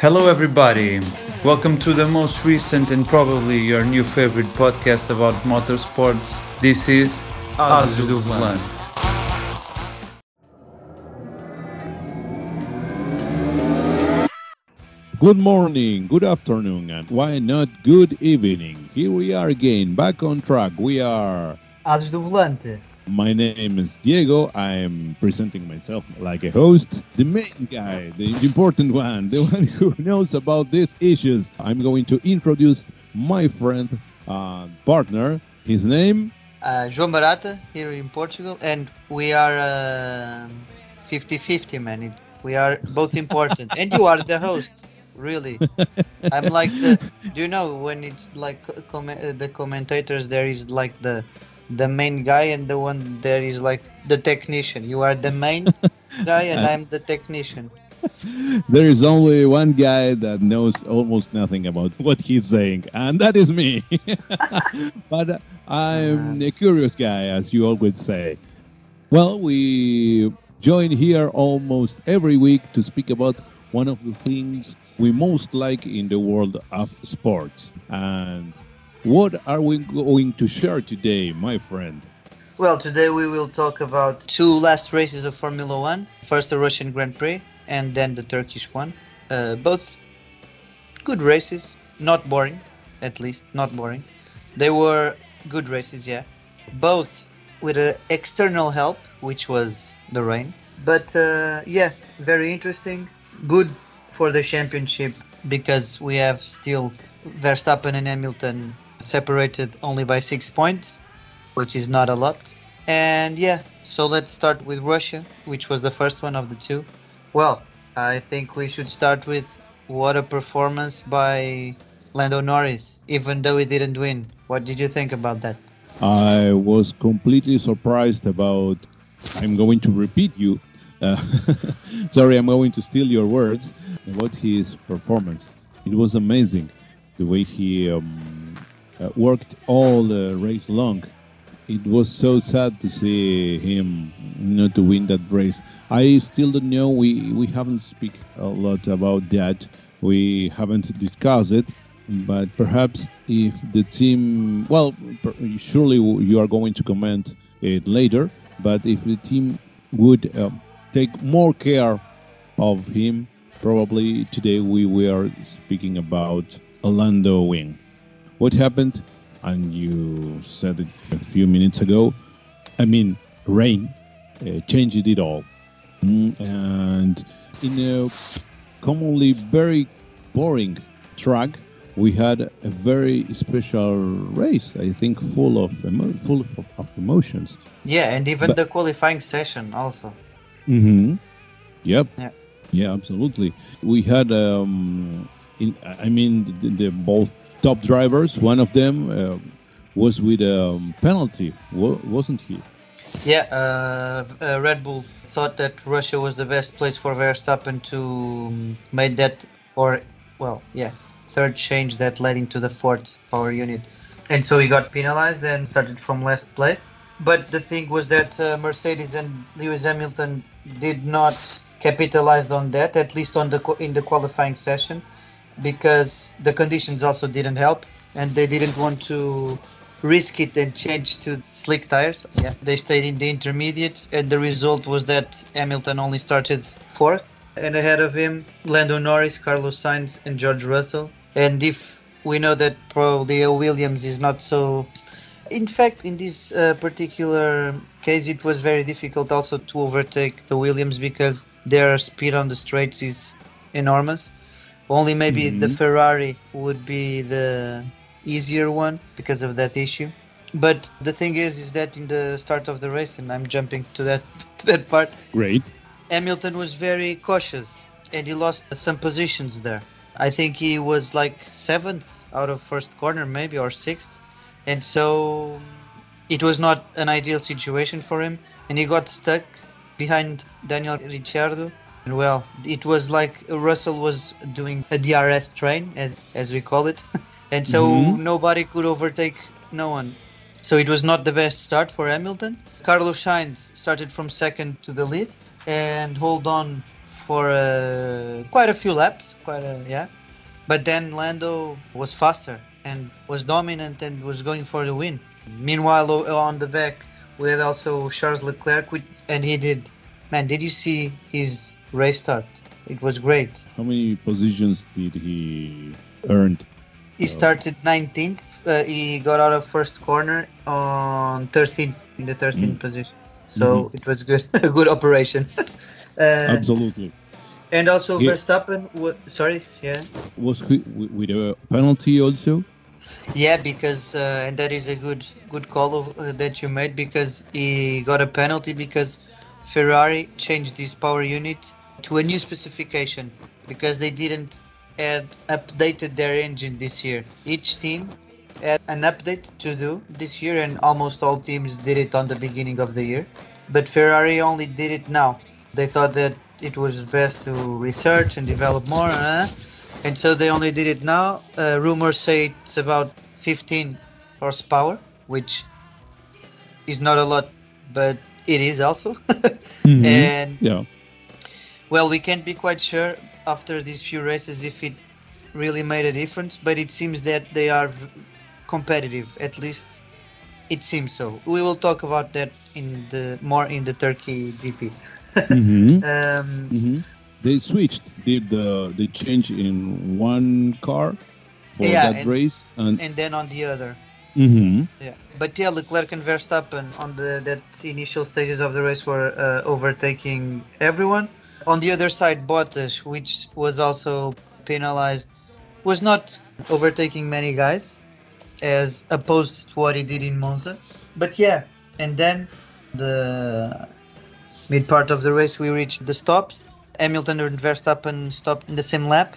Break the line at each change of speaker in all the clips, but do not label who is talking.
Hello, everybody. Welcome to the most recent and probably your new favorite podcast about motorsports. This is Ases do Volante.
Good morning, good afternoon, and why not good evening? Here we are again, back on track. We are.
Ases do Volante.
My name is Diego. I'm presenting myself like a host, the main guy, the important one, the one who knows about these issues. I'm going to introduce my friend, uh, partner. His name?
Uh, João Barata here in Portugal, and we are 50 50, man. It, we are both important, and you are the host. Really, I'm like the. Do you know when it's like com- uh, the commentators? There is like the the main guy and the one there is like the technician. You are the main guy and I'm the technician.
There is only one guy that knows almost nothing about what he's saying, and that is me. but I'm a curious guy, as you always say. Well, we join here almost every week to speak about one of the things we most like in the world of sports. And what are we going to share today, my friend?
Well, today we will talk about two last races of Formula One. First, the Russian Grand Prix, and then the Turkish one. Uh, both good races, not boring, at least not boring. They were good races, yeah. Both with uh, external help, which was the rain. But uh, yeah, very interesting. Good for the championship because we have still Verstappen and Hamilton separated only by six points, which is not a lot. And yeah, so let's start with Russia, which was the first one of the two. Well, I think we should start with what a performance by Lando Norris, even though he didn't win. What did you think about that?
I was completely surprised about. I'm going to repeat you. Uh, sorry, I'm going to steal your words about his performance. It was amazing the way he um, worked all the race long. It was so sad to see him not to win that race. I still don't know. We we haven't speak a lot about that. We haven't discussed it. But perhaps if the team, well, surely you are going to comment it later. But if the team would uh, take more care of him, probably today we were speaking about Orlando win. What happened? And you said it a few minutes ago. I mean, rain uh, changed it all. Mm, and in a commonly very boring track, we had a very special race. I think full of emo- full of, of, emotions.
Yeah, and even but, the qualifying session also.
Mm-hmm. Yep.
Yeah.
Yeah, absolutely. We had, um, in, I mean, the, the, both top drivers. One of them uh, was with a um, penalty, wasn't he?
Yeah, uh, uh, Red Bull thought that Russia was the best place for Verstappen to um, make that, or well, yeah, third change that led into the fourth power unit, and so he got penalized and started from last place. But the thing was that uh, Mercedes and Lewis Hamilton did not capitalize on that, at least on the in the qualifying session, because the conditions also didn't help, and they didn't want to risk it and change to slick tires. Yeah, they stayed in the intermediates, and the result was that Hamilton only started fourth, and ahead of him Lando Norris, Carlos Sainz, and George Russell. And if we know that probably Williams is not so in fact, in this uh, particular case, it was very difficult also to overtake the Williams because their speed on the straights is enormous. Only maybe mm-hmm. the Ferrari would be the easier one because of that issue. But the thing is, is that in the start of the race, and I'm jumping to that to that part.
Great.
Hamilton was very cautious, and he lost some positions there. I think he was like seventh out of first corner, maybe or sixth and so it was not an ideal situation for him, and he got stuck behind Daniel Ricciardo. And well, it was like Russell was doing a DRS train, as as we call it, and so mm-hmm. nobody could overtake no one. So it was not the best start for Hamilton. Carlos Sainz started from second to the lead and hold on for uh, quite a few laps, quite a yeah. But then Lando was faster and was dominant and was going for the win. Meanwhile, on the back, we had also Charles Leclerc, and he did. Man, did you see his race start? It was great.
How many positions did he earn?
He
Oh.
started 19th. Uh, he got out of first corner on 13th in the 13th
Mm.
position. So it was good, a good operation. uh,
Absolutely.
and also
Yeah.
Verstappen. wa- sorry, yeah,
Was he with a penalty also?
yeah, because uh, and that is a good good call of, uh, that you made because he got a penalty because Ferrari changed his power unit to a new specification because they didn't had updated their engine this year. Each team had an update to do this year, and almost all teams did it on the beginning of the year. But Ferrari only did it now. They thought that it was best to research and develop more, uh, and so they only did it now. Uh, rumors say it's about 15 horsepower, which is not a lot, but it is also.
Mhm.
and
Yeah.
Well, we can't be quite sure after these few races if it really made a difference, but it seems that they are competitive. At least it seems so. We will talk about that in the more in the Turkey GP.
hmm
um,
hmm They switched. Did the they change in one car for
Yeah,
that
and-
race and
and then on the other.
Mhm.
Yeah, but yeah, Leclerc and Verstappen on the that initial stages of the race were uh, overtaking everyone. On the other side, Bottas, which was also penalized, was not overtaking many guys, as opposed to what he did in Monza. But yeah, and then the mid part of the race, we reached the stops. Hamilton and Verstappen stopped in the same lap.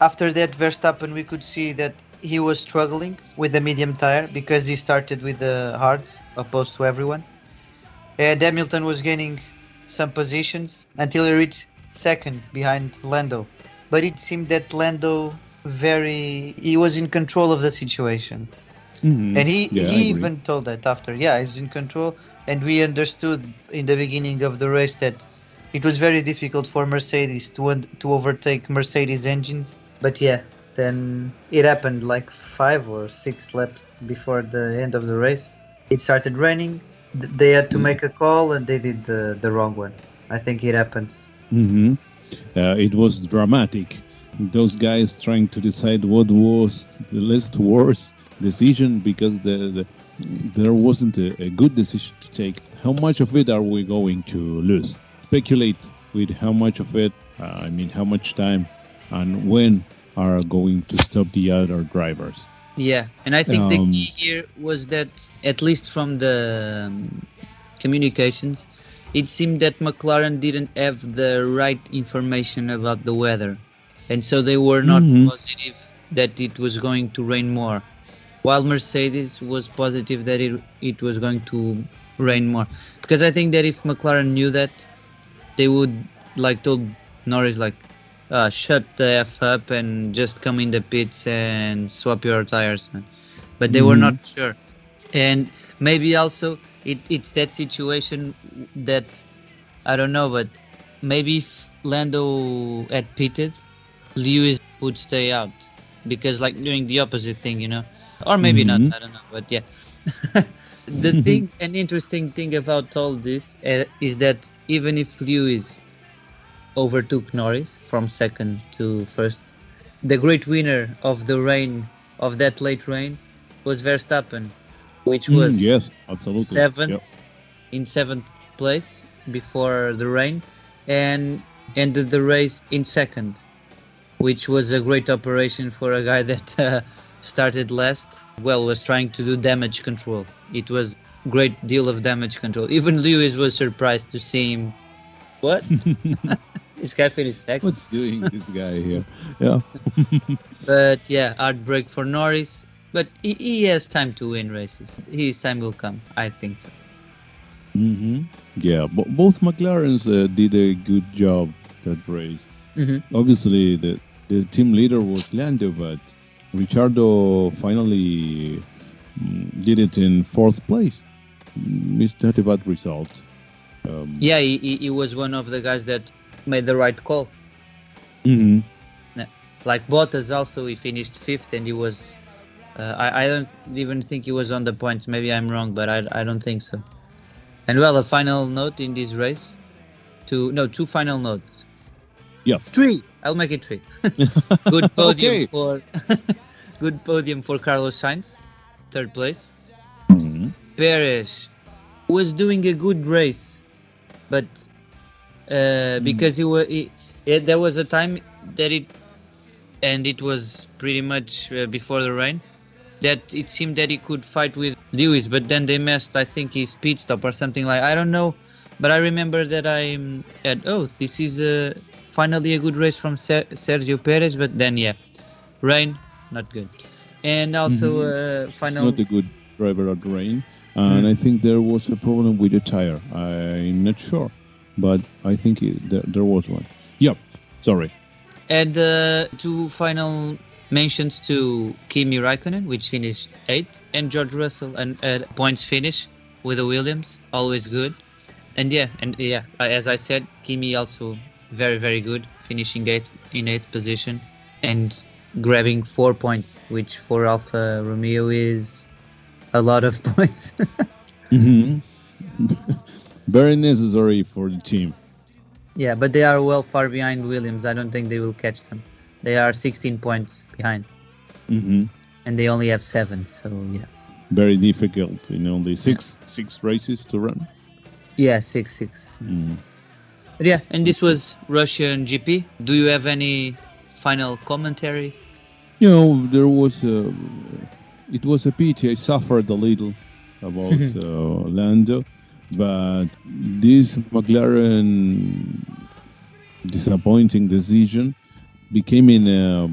After that, Verstappen, we could see that he was struggling with the medium tire because he started with the hards opposed to everyone. And Hamilton was gaining some positions until he reached second behind Lando. But it seemed that Lando very he was in control of the situation.
Mhm.
And he,
Yeah,
he even told that after, yeah, he's in control. And we understood in the beginning of the race that it was very difficult for Mercedes to un- to overtake Mercedes engines. But yeah, then it happened like five or six laps before the end of the race. It started raining. Th- They had to
Mm.
make a call and they did the, the wrong one. I think it happens.
hmm Uh, it was dramatic. Those guys trying to decide what was the least worst decision because the, the there wasn't a, a good decision to take. How much of it are we going to lose? Speculate with how much of it. Uh, I mean, how much time and when are going to stop the other drivers.
Yeah, and I think the
Um,
key here was that, at least from the um, communications, it seemed that McLaren didn't have the right information about the weather, and so they were not
Mhm.
positive that it was going to rain more, while Mercedes was positive that it it was going to rain more. Because I think that if McLaren knew that, they would like told Norris like, uh, shut the f up and just come in the pits and swap your tires, man. But they were
Mhm.
not sure, and maybe also it, it's that situation that I don't know, but maybe if Lando had pitted, Lewis would stay out because like doing the opposite thing, you know, or maybe
Mhm.
not. I don't know, but yeah. the thing, an interesting thing about all this uh, is that even if Lewis overtook Norris from second to first, the great winner of the rain of that late rain was Verstappen, which
Mm,
was
yes, absolutely.
seventh
Yep.
in seventh place before the rain and ended the race in second which was a great operation for a guy that uh, started last. Well was trying to do damage control. It was great deal of damage control. Even lewis was surprised to see him. What this guy finished second
What's doing this guy here? Yeah.
but yeah hard break for norris but he, he has time to win races his time will come i think so
hmm Yeah, bo- both McLarens uh, did a good job that race.
hmm
Obviously, the, the team leader was Lando, but Ricciardo finally mm, did it in fourth place. Mm, It's not a bad result. Um,
Yeah, he, he was one of the guys that
made the right call.
hmm
Like Bottas also, he finished fifth and he was. Uh, I, I don't even think he was on the points. Maybe I'm wrong, but I, I don't think so. And well, a final note in this race. Two no, two final notes.
Yeah.
Three. I'll make it three. good podium
Okay.
for good podium for Carlos Sainz, third place.
Mhm.
Perez was doing a good race, but uh, because he was, he, yeah, there was a time that it, and it was pretty much uh, before the rain, that it seemed that he could fight with Lewis, but then they messed, I think, his pit stop or something like. I don't know, but I remember that I had, oh, this is uh, finally a good race from Ser- Sergio Perez, but then yeah, rain, not good, and also uh, final.
Not a good driver at rain, and I think there was a problem with the tire. I'm not sure, but I think it, there, there was one. Yep. Sorry.
And uh, two final mentions to Kimi Raikkonen, which finished eighth, and George Russell, and uh, points finish with the Williams, always good. And yeah, and yeah, uh, as I said, Kimi also very very good, finishing eighth in eighth position, and grabbing four points, which for Alfa Romeo is a lot of points.
hmm Very necessary for the team.
yeah, but they are well far behind Williams. I don't think they will catch them. They are 16 points behind,
hmm
and they only have seven. So yeah.
Very difficult in only six six races to run.
Yeah, six six.
Mm.
Yeah, and this was Russian GP. Do you have any final commentary?
You know, there was a, it was a pity. I suffered a little about uh, Lando, but this McLaren disappointing decision became in a,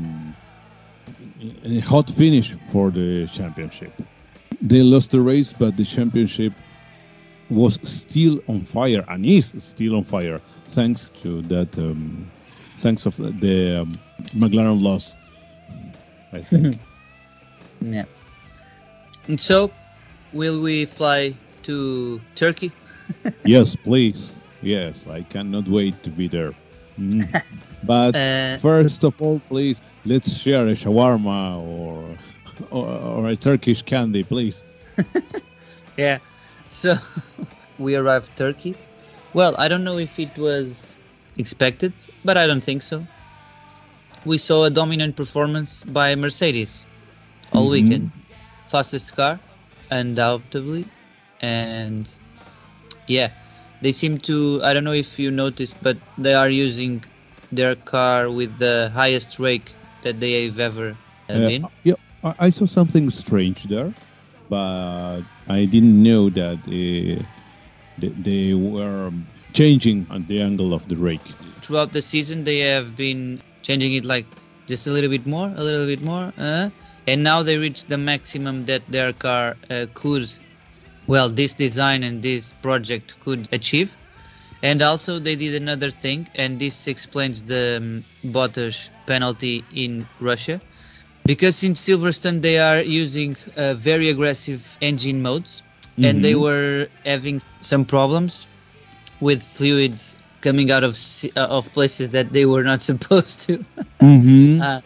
a hot finish for the championship. They lost the race, but the championship was still on fire and is still on fire thanks to that. Um, thanks of the um, McLaren loss. I think.
Yeah. And so, will we fly to Turkey?
yes, please. Yes, I cannot wait to be there. Mm. But
Uh,
first of all, please let's share a shawarma or or, or a Turkish candy, please.
yeah. So, we arrived Turkey. Well, I don't know if it was expected, but I don't think so. We saw a dominant performance by Mercedes all
Mhm.
weekend. Fastest car, undoubtedly. And yeah, they seem to. I don't know if you noticed, but they are using their car with the highest rake that they've ever uh, been.
yeah, I, I saw something strange there, but I didn't know that uh, they, they were changing on the angle of the rake.
throughout the season they have been changing it like just a little bit more a little bit more uh, and now they reached the maximum that their car uh, could well this design and this project could achieve and also they did another thing and this explains the um, Bottas penalty in Russia because in Silverstone they are using uh, very aggressive engine modes and they
Mhm.
were having some problems with fluids coming out of uh, of places that they were not supposed to.
Mm-hmm.
uh,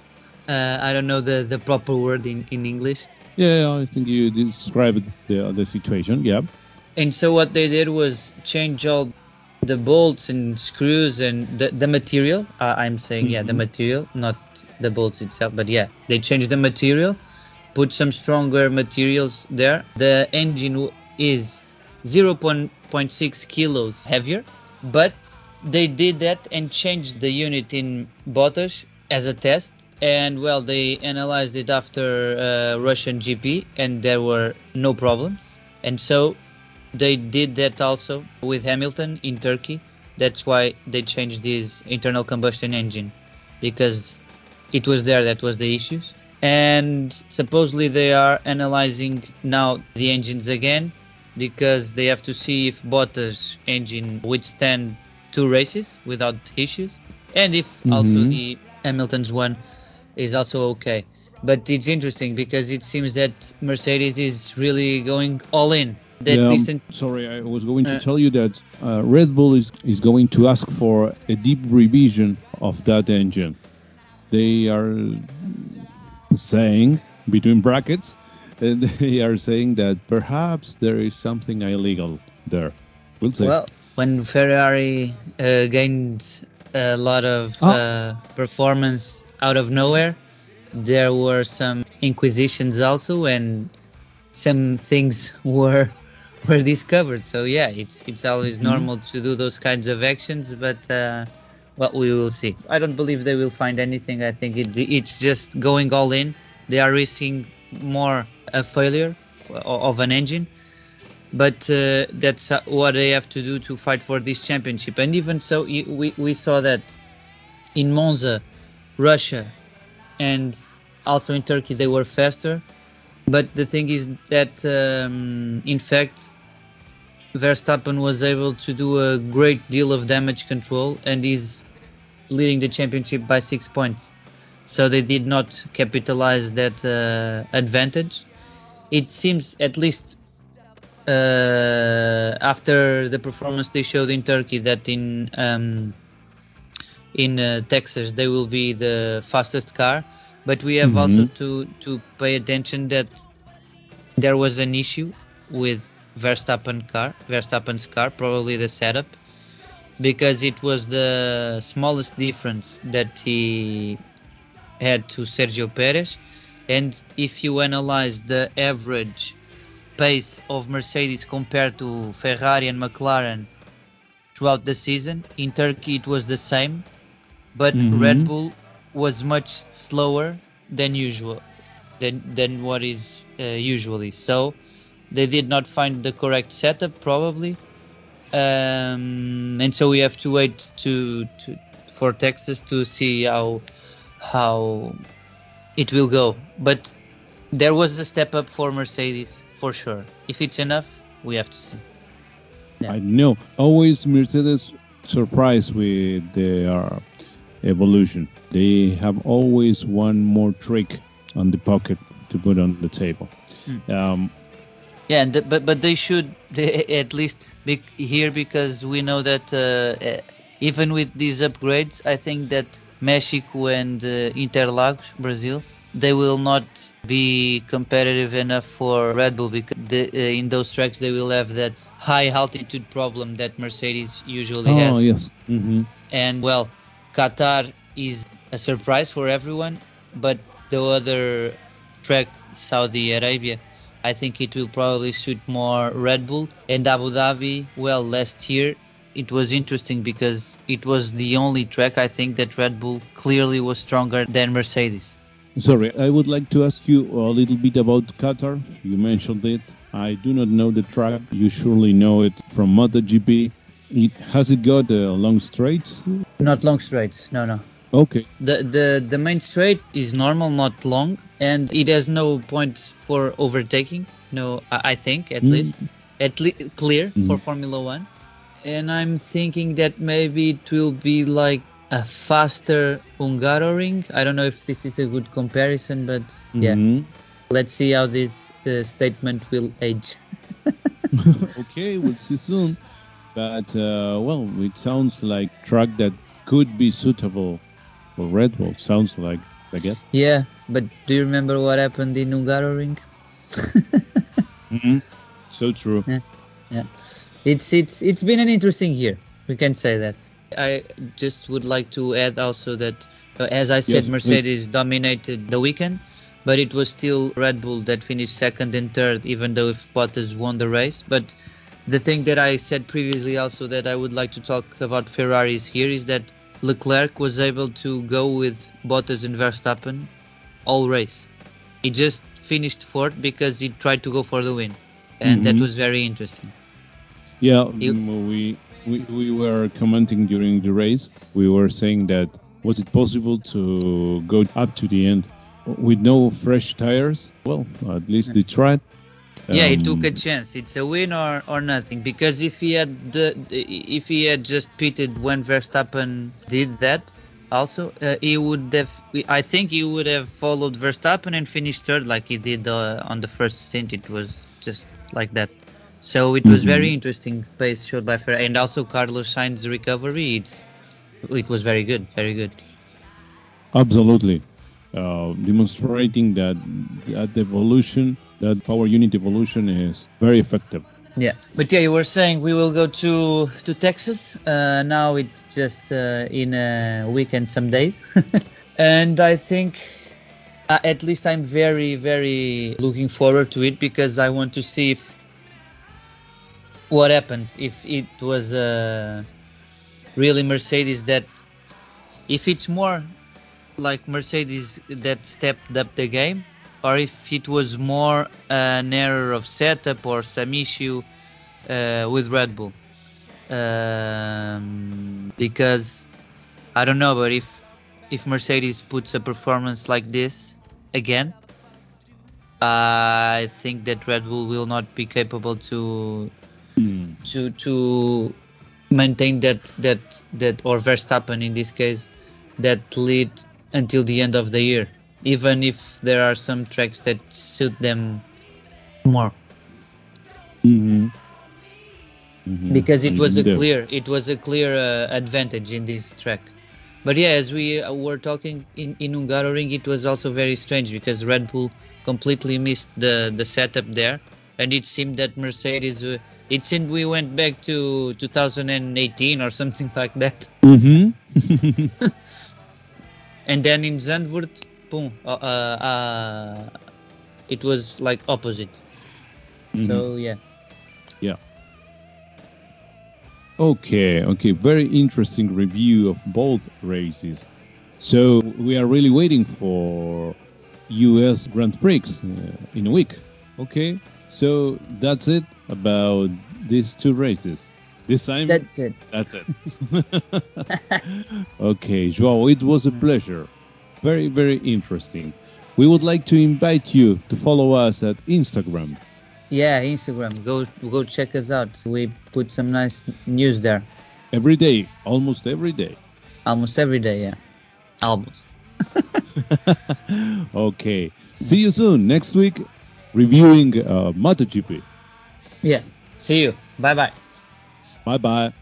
uh, I don't know the, the proper word in, in English.
Yeah, I think you described the the situation. Yeah.
And so what they did was change all the bolts and screws and the, the material. Uh, I'm saying yeah, the
Mhm.
material, not the bolts itself, but yeah, they changed the material, put some stronger materials there. The engine is 0.6 kilos heavier, but they did that and changed the unit in Bottas as a test. And well, they analyzed it after uh, Russian GP, and there were no problems. And so they did that also with Hamilton in Turkey. That's why they changed this internal combustion engine because it was there that was the issue. And supposedly they are analyzing now the engines again because they have to see if Bottas engine withstand two races without issues and if also
Mhm.
the Hamilton's one is also okay. But it's interesting because it seems that Mercedes is really going all in that
Yeah, um,
decent
sorry, I was going to
Uh,
tell you that uh, Red Bull is, is going to ask for a deep revision of that engine. They are saying, between brackets, and they are saying that perhaps there is something illegal there. We'll see.
Well, when Ferrari uh, gained a lot of
Oh.
uh, performance out of nowhere, there were some inquisitions also, and some things were were discovered. So yeah, it's it's always normal to do those kinds of actions, but uh, well, we will see. I don't believe they will find anything. I think it, it's just going all in. They are risking more a failure of an engine but uh, that's uh, what they have to do to fight for this championship. And even so, we we saw that in Monza, Russia, and also in Turkey they were faster. But the thing is that um, in fact, Verstappen was able to do a great deal of damage control and is leading the championship by six points. So they did not capitalize that uh, advantage. It seems, at least uh, after the performance they showed in Turkey, that in um, in uh, Texas they will be the fastest car. But we have also to to pay attention that there was an issue with Verstappen car, Verstappen's car, probably the setup, because it was the smallest difference that he had to Sergio Perez. And if you analyze the average pace of Mercedes compared to Ferrari and McLaren throughout the season, in Turkey it was the same, but
Mhm.
Red Bull was much slower than usual, than than what is uh, usually. So they did not find the correct setup probably, um, and so we have to wait to, to for Texas to see how how it will go. But there was a step up for Mercedes for sure. If it's enough, we have to see. Yeah.
I know. Always Mercedes surprised with their evolution. They have always one more trick on the pocket to put on the table.
Hmm.
Um,
Yeah, and th- but but they should they, at least be here because we know that uh, uh, even with these upgrades, I think that Mexico and uh, Interlagos, Brazil, they will not be competitive enough for Red Bull because the, uh, in those tracks they will have that high altitude problem that Mercedes usually
oh
has.
Oh yes. hmm
And well, Qatar is a surprise for everyone, but the other track, Saudi Arabia, I think it will probably suit more Red Bull. And Abu Dhabi, well, last year it was interesting because it was the only track I think that Red Bull clearly was stronger than Mercedes.
Sorry, I would like to ask you a little bit about Qatar. You mentioned it. I do not know the track. You surely know it from MotoGP. It, has it got a long straight?
Not long straights, no, no.
Okay.
The, the the main straight is normal, not long, and it has no point for overtaking. No, I, I think at
Mm.
least at least clear for
Mhm.
Formula One. And I'm thinking that maybe it will be like a faster Hungaroring. I don't know if this is a good comparison, but yeah,
Mhm.
let's see how this uh, statement will age.
okay, we'll see soon. But uh, well, it sounds like track that could be suitable for Red Bull. Sounds like I guess.
Yeah, but do you remember what happened in Hungaroring?
Mm-hmm. So true.
Yeah, it's it's it's been an interesting year. We can say that. I just would like to add also that, uh, as I said,
Yes,
Mercedes dominated the weekend, but it was still Red Bull that finished second and third, even though if Bottas won the race. But the thing that I said previously also that I would like to talk about Ferraris here is that Leclerc was able to go with Bottas and Verstappen all race. He just finished fourth because he tried to go for the win, and that
Mhm.
was very interesting.
Yeah,
You-
mm, we, we we were commenting during the race. We were saying that was it possible to go up to the end with no fresh tires? Well, at least they tried.
Yeah, he
Um,
took a chance. It's a win or, or nothing. Because if he had the, if he had just pitted when Verstappen did that, also uh, he would have. I think he would have followed Verstappen and finished third like he did uh, on the first stint. It was just like that. So it was
Mhm.
very interesting pace showed by Ferrari, and also Carlos Sainz's recovery. It's it was very good, very good.
Absolutely. Uh, demonstrating that that evolution, that power unit evolution is very effective.
Yeah, but yeah, you were saying we will go to to Texas. Uh, now it's just uh, in a week and some days, and I think uh, at least I'm very very looking forward to it because I want to see if what happens if it was really Mercedes that if it's more like Mercedes that stepped up the game or if it was more an error of setup or some issue uh, with Red Bull. Um, because I don't know, but if if Mercedes puts a performance like this again, I think that Red Bull will not be capable to to to maintain that that that or Verstappen in this case that lead until the end of the year even if there are some tracks that suit them more.
Hmm hmm
because it was a clear it was a clear uh, advantage in this track. But yeah as we uh, were talking in in Hungaroring it was also very strange because Red Bull completely missed the the setup there. And it seemed that Mercedes uh, it seemed we went back to 2018 or something like that.
Hmm
and then in Zandvoort boom uh, uh, uh, it was like opposite
Mhm.
so yeah Yeah.
Okay, okay, very interesting review of both races. So we are really waiting for US Grand Prix uh, in a week. Okay, so that's it about these two races. This time,
that's it
that's it. okay, Joao, it was a pleasure. Very, very interesting. We would like to invite you to follow us at Instagram.
Yeah, Instagram. Go go check us out. We put some nice news there.
Every day, almost every day.
Almost every day, yeah. Almost.
okay. See you soon next week reviewing uh, MotoGP.
Yeah. See you. Bye bye.
Bye bye.